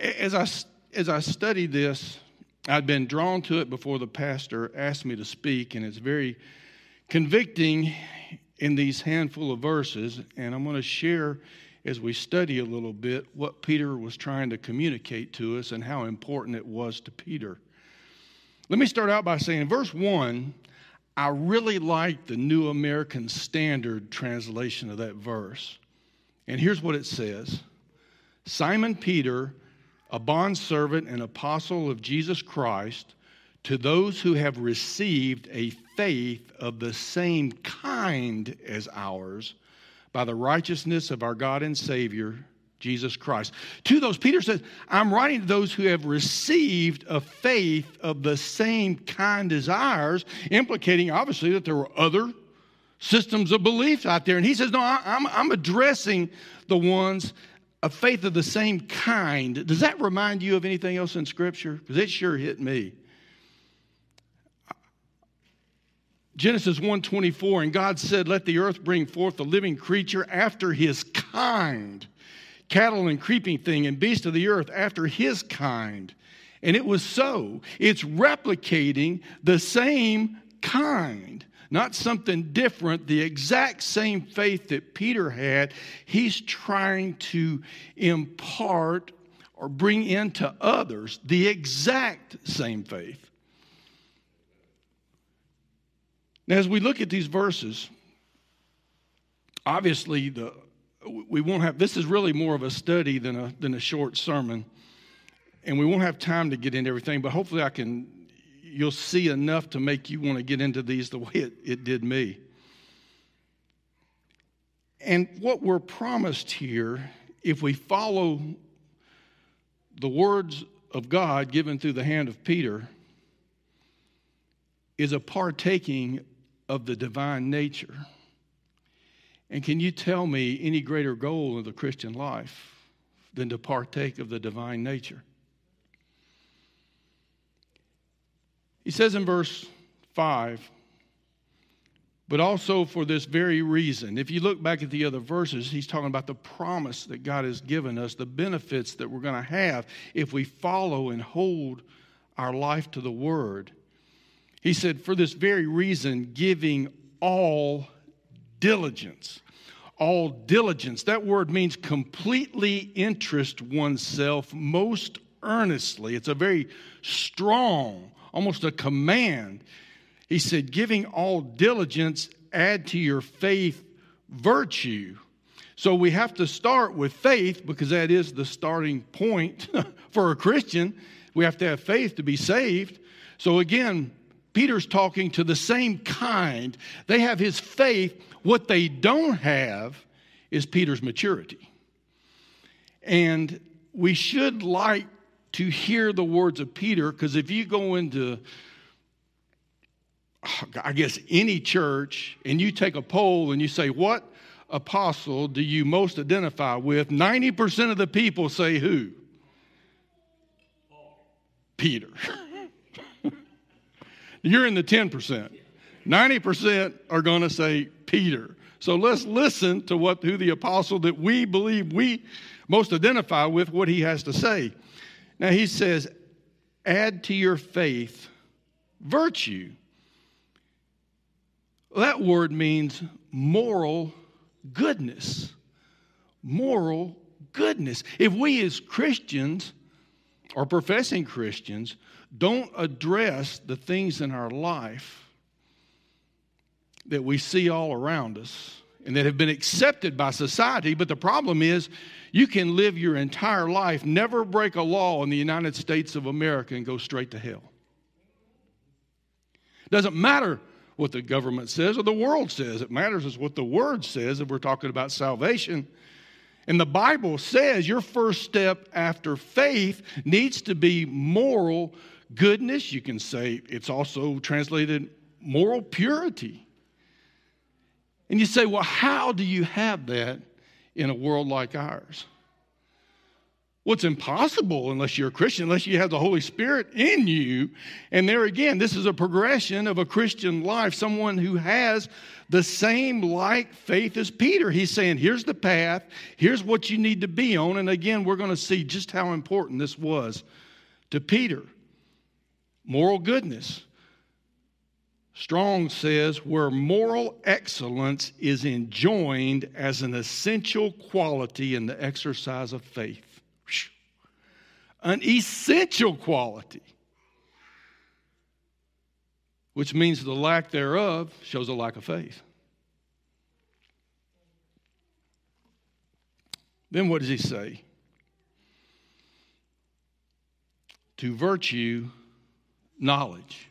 as I, as I studied this, I'd been drawn to it before the pastor asked me to speak, and it's very convicting in these handful of verses. And I'm going to share as we study a little bit what Peter was trying to communicate to us and how important it was to Peter. Let me start out by saying, verse 1, I really like the New American Standard translation of that verse. And here's what it says Simon Peter, a bondservant and apostle of Jesus Christ, to those who have received a faith of the same kind as ours by the righteousness of our God and Savior, Jesus Christ. To those, Peter says, I'm writing to those who have received a faith of the same kind as ours, implicating obviously that there were other systems of belief out there. And he says, No, I'm, I'm addressing the ones of faith of the same kind. Does that remind you of anything else in Scripture? Because it sure hit me. Genesis 1:24 and God said let the earth bring forth a living creature after his kind cattle and creeping thing and beast of the earth after his kind and it was so it's replicating the same kind not something different the exact same faith that Peter had he's trying to impart or bring into others the exact same faith. Now, as we look at these verses, obviously the we won't have this is really more of a study than a than a short sermon and we won't have time to get into everything but hopefully i can you'll see enough to make you want to get into these the way it, it did me and what we're promised here if we follow the words of god given through the hand of peter is a partaking of the divine nature. And can you tell me any greater goal of the Christian life than to partake of the divine nature? He says in verse 5, but also for this very reason. If you look back at the other verses, he's talking about the promise that God has given us, the benefits that we're going to have if we follow and hold our life to the Word. He said, For this very reason, giving all diligence. All diligence. That word means completely interest oneself most earnestly. It's a very strong, almost a command. He said, Giving all diligence, add to your faith virtue. So we have to start with faith because that is the starting point for a Christian. We have to have faith to be saved. So again, Peter's talking to the same kind. They have his faith. What they don't have is Peter's maturity. And we should like to hear the words of Peter because if you go into, I guess, any church and you take a poll and you say, What apostle do you most identify with? 90% of the people say who? Peter. You're in the 10%. 90% are going to say Peter. So let's listen to what who the apostle that we believe we most identify with what he has to say. Now he says, add to your faith virtue. That word means moral goodness. Moral goodness. If we as Christians or professing Christians don't address the things in our life that we see all around us and that have been accepted by society. But the problem is, you can live your entire life, never break a law in the United States of America, and go straight to hell. Doesn't matter what the government says or the world says, it matters is what the Word says if we're talking about salvation. And the Bible says your first step after faith needs to be moral goodness. You can say it's also translated moral purity. And you say, well, how do you have that in a world like ours? Well, it's impossible unless you're a Christian, unless you have the Holy Spirit in you. And there again, this is a progression of a Christian life, someone who has the same like faith as Peter. He's saying, here's the path, here's what you need to be on. And again, we're going to see just how important this was to Peter. Moral goodness. Strong says, where moral excellence is enjoined as an essential quality in the exercise of faith an essential quality, which means the lack thereof shows a lack of faith. Then what does he say? To virtue, knowledge.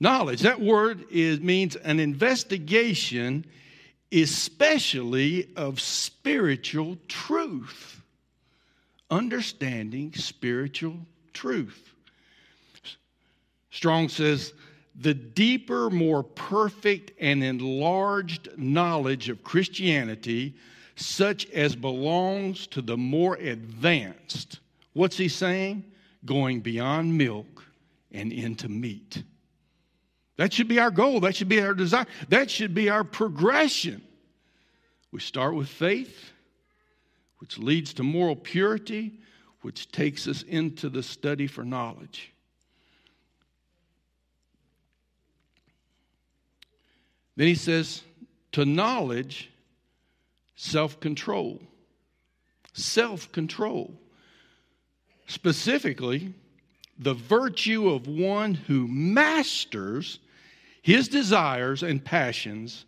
Knowledge, that word is, means an investigation, especially of spiritual truth understanding spiritual truth. Strong says, the deeper, more perfect, and enlarged knowledge of Christianity, such as belongs to the more advanced. What's he saying? Going beyond milk and into meat. That should be our goal. That should be our desire. That should be our progression. We start with faith which leads to moral purity, which takes us into the study for knowledge. Then he says, to knowledge, self control. Self control. Specifically, the virtue of one who masters his desires and passions,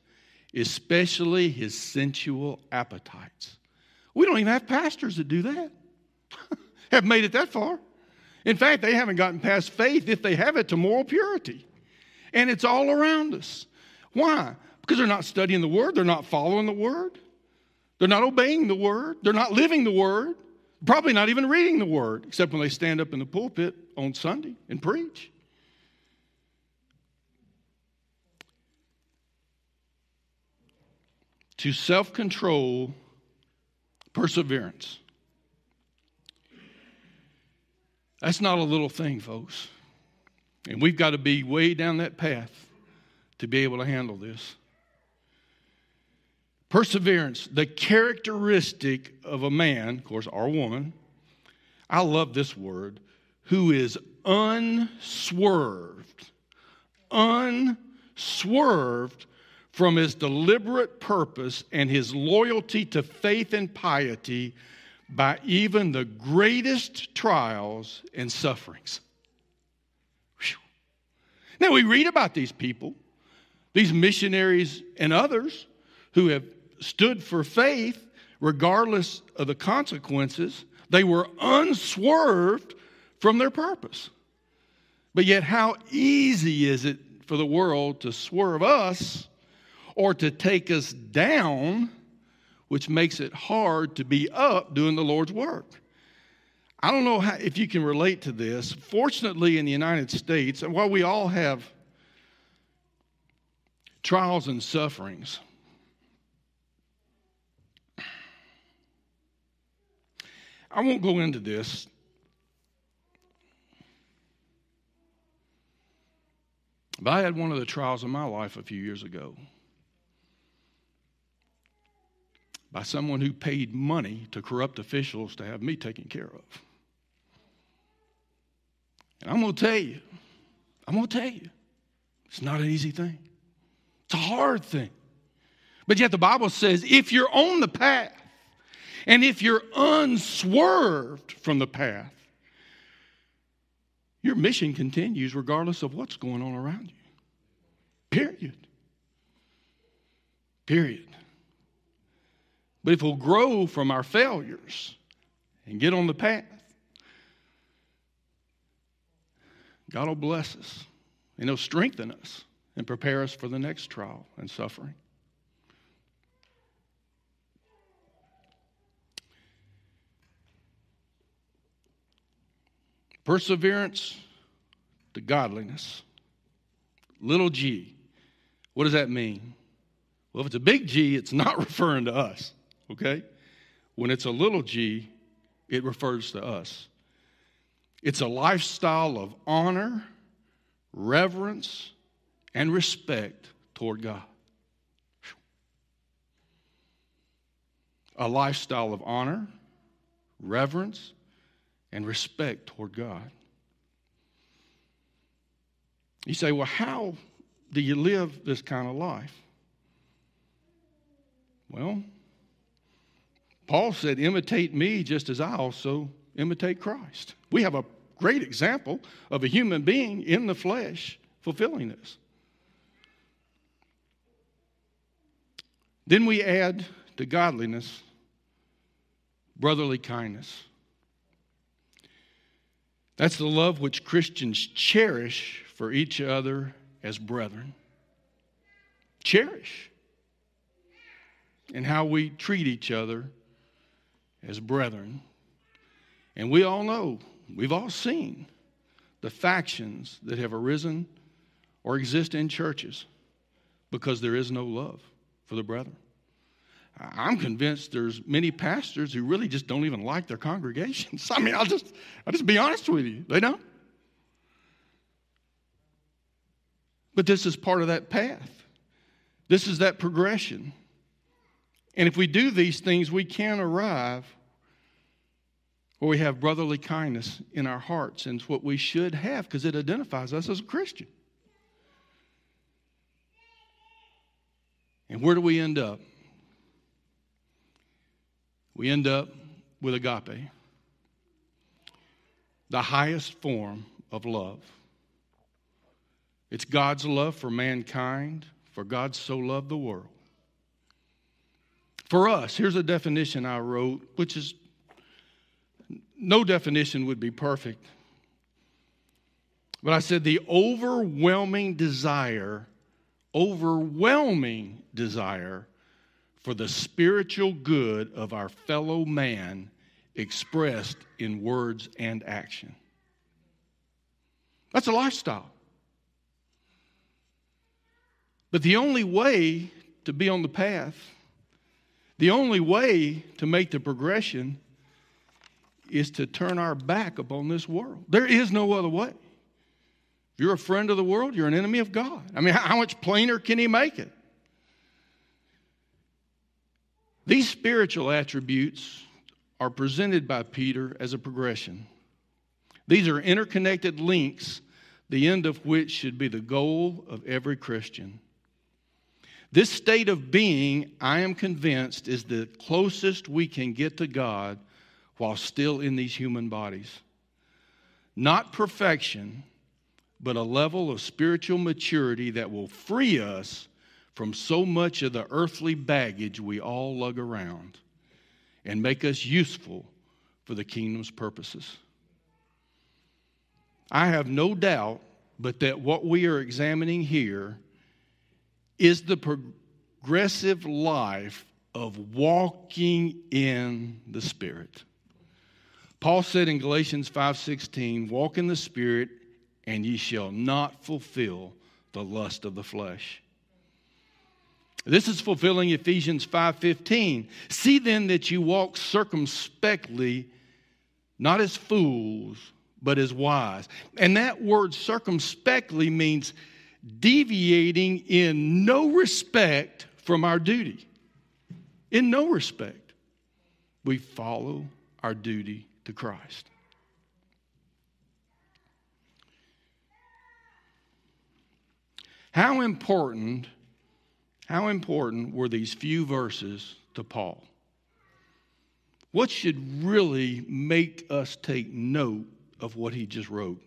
especially his sensual appetites. We don't even have pastors that do that, have made it that far. In fact, they haven't gotten past faith, if they have it, to moral purity. And it's all around us. Why? Because they're not studying the Word, they're not following the Word, they're not obeying the Word, they're not living the Word, probably not even reading the Word, except when they stand up in the pulpit on Sunday and preach. To self control Perseverance. That's not a little thing, folks. And we've got to be way down that path to be able to handle this. Perseverance, the characteristic of a man, of course, or woman, I love this word, who is unswerved. Unswerved from his deliberate purpose and his loyalty to faith and piety by even the greatest trials and sufferings. Whew. Now, we read about these people, these missionaries and others who have stood for faith regardless of the consequences. They were unswerved from their purpose. But yet, how easy is it for the world to swerve us or to take us down, which makes it hard to be up doing the Lord's work. I don't know how, if you can relate to this. Fortunately, in the United States, and while we all have trials and sufferings, I won't go into this. But I had one of the trials of my life a few years ago. By someone who paid money to corrupt officials to have me taken care of. And I'm going to tell you, I'm going to tell you, it's not an easy thing. It's a hard thing. But yet the Bible says if you're on the path and if you're unswerved from the path, your mission continues regardless of what's going on around you. Period. Period. But if we'll grow from our failures and get on the path, God will bless us and He'll strengthen us and prepare us for the next trial and suffering. Perseverance to godliness. Little g. What does that mean? Well, if it's a big G, it's not referring to us okay? When it's a little g, it refers to us. It's a lifestyle of honor, reverence, and respect toward God. A lifestyle of honor, reverence, and respect toward God. You say, well, how do you live this kind of life? Well, Paul said, imitate me just as I also imitate Christ. We have a great example of a human being in the flesh fulfilling this. Then we add to godliness brotherly kindness. That's the love which Christians cherish for each other as brethren. Cherish. And how we treat each other as brethren. And we all know, we've all seen the factions that have arisen or exist in churches because there is no love for the brethren. I'm convinced there's many pastors who really just don't even like their congregations. I mean, I'll just, I'll just be honest with you. They don't. But this is part of that path. This is that progression. And if we do these things, we can arrive where we have brotherly kindness in our hearts. And it's what we should have because it identifies us as a Christian. And where do we end up? we end up with agape, the highest form of love. It's God's love for mankind, for God so loved the world. For us, here's a definition I wrote, which is no definition would be perfect. But I said the overwhelming desire, overwhelming desire for the spiritual good of our fellow man expressed in words and action. That's a lifestyle. But the only way to be on the path, the only way to make the progression is to turn our back upon this world. There is no other way. If you're a friend of the world, you're an enemy of God. I mean, how much plainer can he make it? These spiritual attributes are presented by Peter as a progression. These are interconnected links, the end of which should be the goal of every Christian. This state of being, I am convinced, is the closest we can get to God while still in these human bodies. Not perfection, but a level of spiritual maturity that will free us from so much of the earthly baggage we all lug around and make us useful for the kingdom's purposes. I have no doubt but that what we are examining here is the progressive life of walking in the spirit. Paul said in Galatians 5:16, "Walk in the spirit, and ye shall not fulfill the lust of the flesh." This is fulfilling Ephesians 5:15. See then that you walk circumspectly, not as fools, but as wise. And that word circumspectly means deviating in no respect from our duty. In no respect. We follow our duty to Christ. How important how important were these few verses to Paul? What should really make us take note of what he just wrote?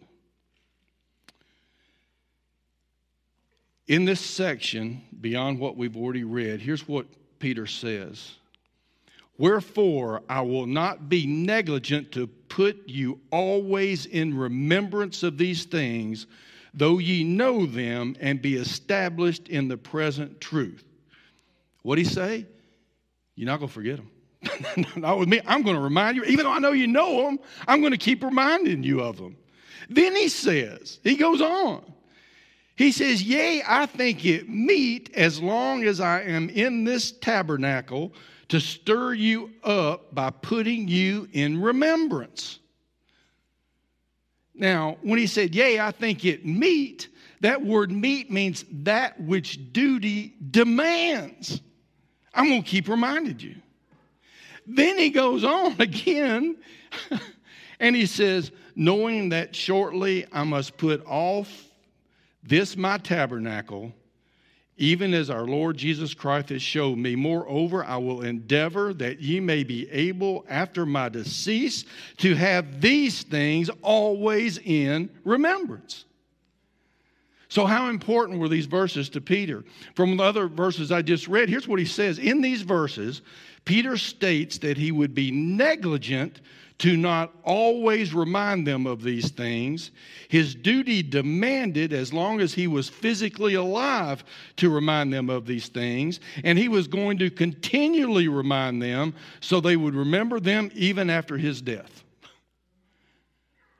In this section, beyond what we've already read, here's what Peter says Wherefore, I will not be negligent to put you always in remembrance of these things though ye know them and be established in the present truth. What he say? You're not going to forget them. not with me. I'm going to remind you, even though I know you know them, I'm going to keep reminding you of them. Then he says, he goes on. He says, Yea, I think it meet as long as I am in this tabernacle to stir you up by putting you in remembrance. Now, when he said, Yea, I think it meet, that word meet means that which duty demands. I'm going to keep reminding you. Then he goes on again and he says, Knowing that shortly I must put off this my tabernacle even as our Lord Jesus Christ has showed me. Moreover, I will endeavor that ye may be able after my decease to have these things always in remembrance. So, how important were these verses to Peter? From the other verses I just read, here's what he says. In these verses, Peter states that he would be negligent to not always remind them of these things. His duty demanded, as long as he was physically alive, to remind them of these things. And he was going to continually remind them so they would remember them even after his death.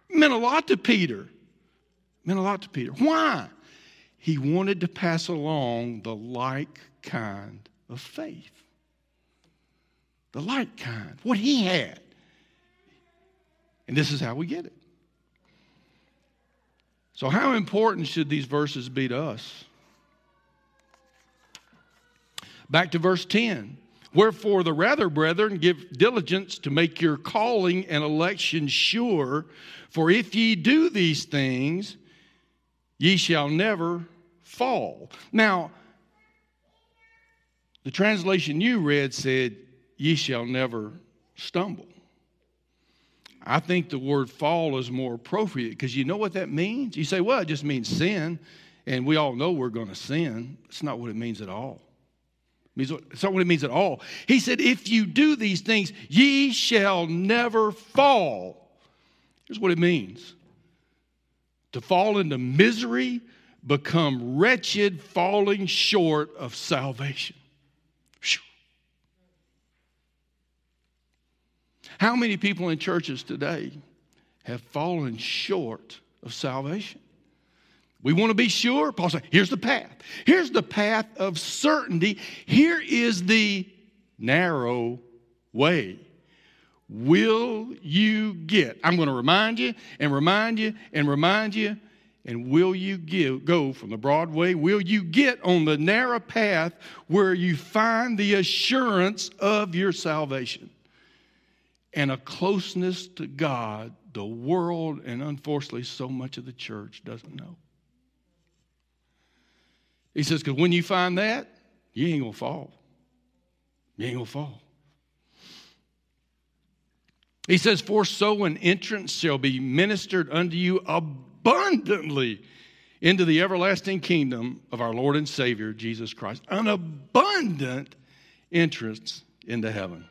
Meant a lot to Peter. Meant a lot to Peter. Why? He wanted to pass along the like kind of faith. The like kind. What he had. And this is how we get it. So, how important should these verses be to us? Back to verse 10. Wherefore, the rather, brethren, give diligence to make your calling and election sure. For if ye do these things, ye shall never fall. Now, the translation you read said, Ye shall never stumble. I think the word fall is more appropriate because you know what that means? You say, well, it just means sin, and we all know we're going to sin. It's not what it means at all. It's not what it means at all. He said, if you do these things, ye shall never fall. Here's what it means to fall into misery, become wretched, falling short of salvation. How many people in churches today have fallen short of salvation? We want to be sure. Paul said, here's the path. Here's the path of certainty. Here is the narrow way. Will you get? I'm going to remind you and remind you and remind you. And will you give, go from the broad way? Will you get on the narrow path where you find the assurance of your salvation? And a closeness to God the world and unfortunately so much of the church doesn't know. He says, because when you find that, you ain't gonna fall. You ain't gonna fall. He says, For so an entrance shall be ministered unto you abundantly into the everlasting kingdom of our Lord and Savior, Jesus Christ. An abundant entrance into heaven.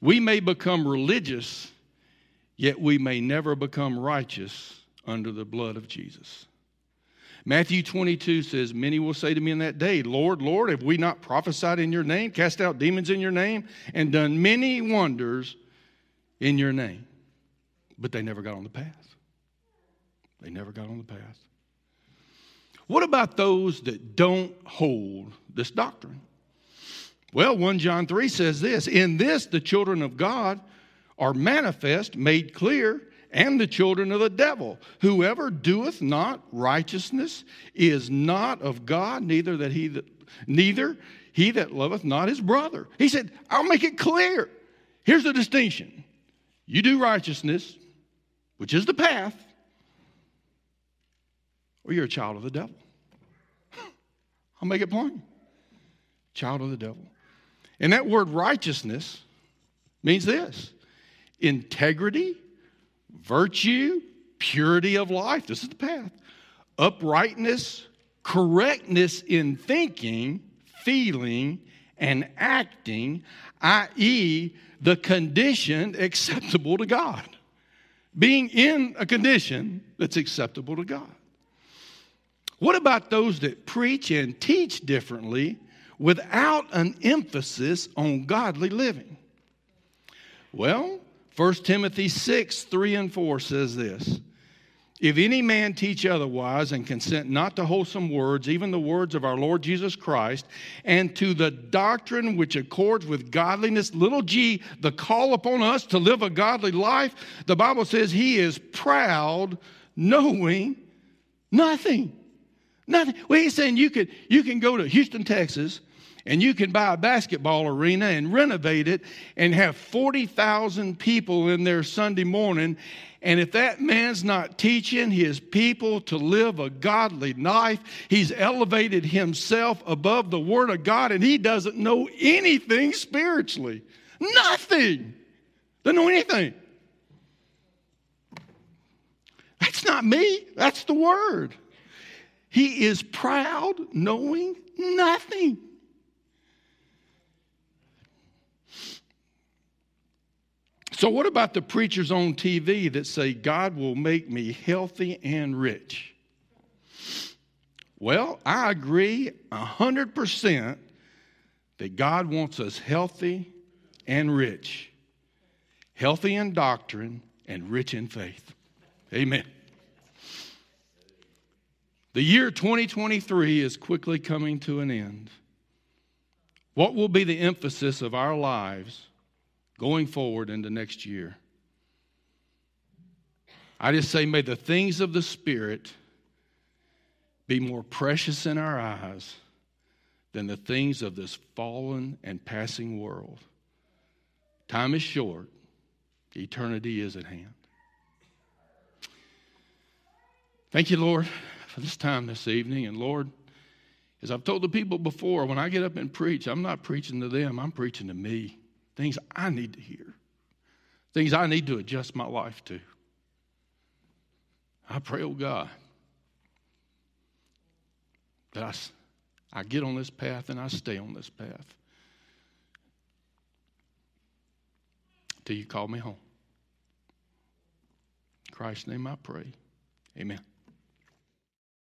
We may become religious, yet we may never become righteous under the blood of Jesus. Matthew 22 says, Many will say to me in that day, Lord, Lord, have we not prophesied in your name, cast out demons in your name, and done many wonders in your name? But they never got on the path. They never got on the path. What about those that don't hold this doctrine? Well, 1 John 3 says this In this, the children of God are manifest, made clear, and the children of the devil. Whoever doeth not righteousness is not of God, neither that he that, neither he that loveth not his brother. He said, I'll make it clear. Here's the distinction. You do righteousness, which is the path, or you're a child of the devil. I'll make it plain. Child of the devil. And that word righteousness means this integrity, virtue, purity of life. This is the path. Uprightness, correctness in thinking, feeling, and acting, i.e., the condition acceptable to God. Being in a condition that's acceptable to God. What about those that preach and teach differently without an emphasis on godly living? Well, 1 Timothy 6 3 and 4 says this If any man teach otherwise and consent not to wholesome words, even the words of our Lord Jesus Christ, and to the doctrine which accords with godliness, little g, the call upon us to live a godly life, the Bible says he is proud, knowing nothing. Nothing. Well, he's saying you can, you can go to Houston, Texas, and you can buy a basketball arena and renovate it and have 40,000 people in there Sunday morning and if that man's not teaching his people to live a godly life, he's elevated himself above the Word of God and he doesn't know anything spiritually. Nothing. Doesn't know anything. That's not me, that's the Word. He is proud, knowing nothing. So, what about the preachers on TV that say, God will make me healthy and rich? Well, I agree 100% that God wants us healthy and rich, healthy in doctrine and rich in faith. Amen. The year 2023 is quickly coming to an end. What will be the emphasis of our lives going forward into next year. I just say, may the things of the Spirit be more precious in our eyes than the things of this fallen and passing world. Time is short, eternity is at hand. Thank you, Lord, for this time this evening. And Lord, as I've told the people before, when I get up and preach, I'm not preaching to them, I'm preaching to me things I need to hear, things I need to adjust my life to. I pray, oh God, that I, I get on this path and I stay on this path till you call me home. In Christ's name I pray. Amen.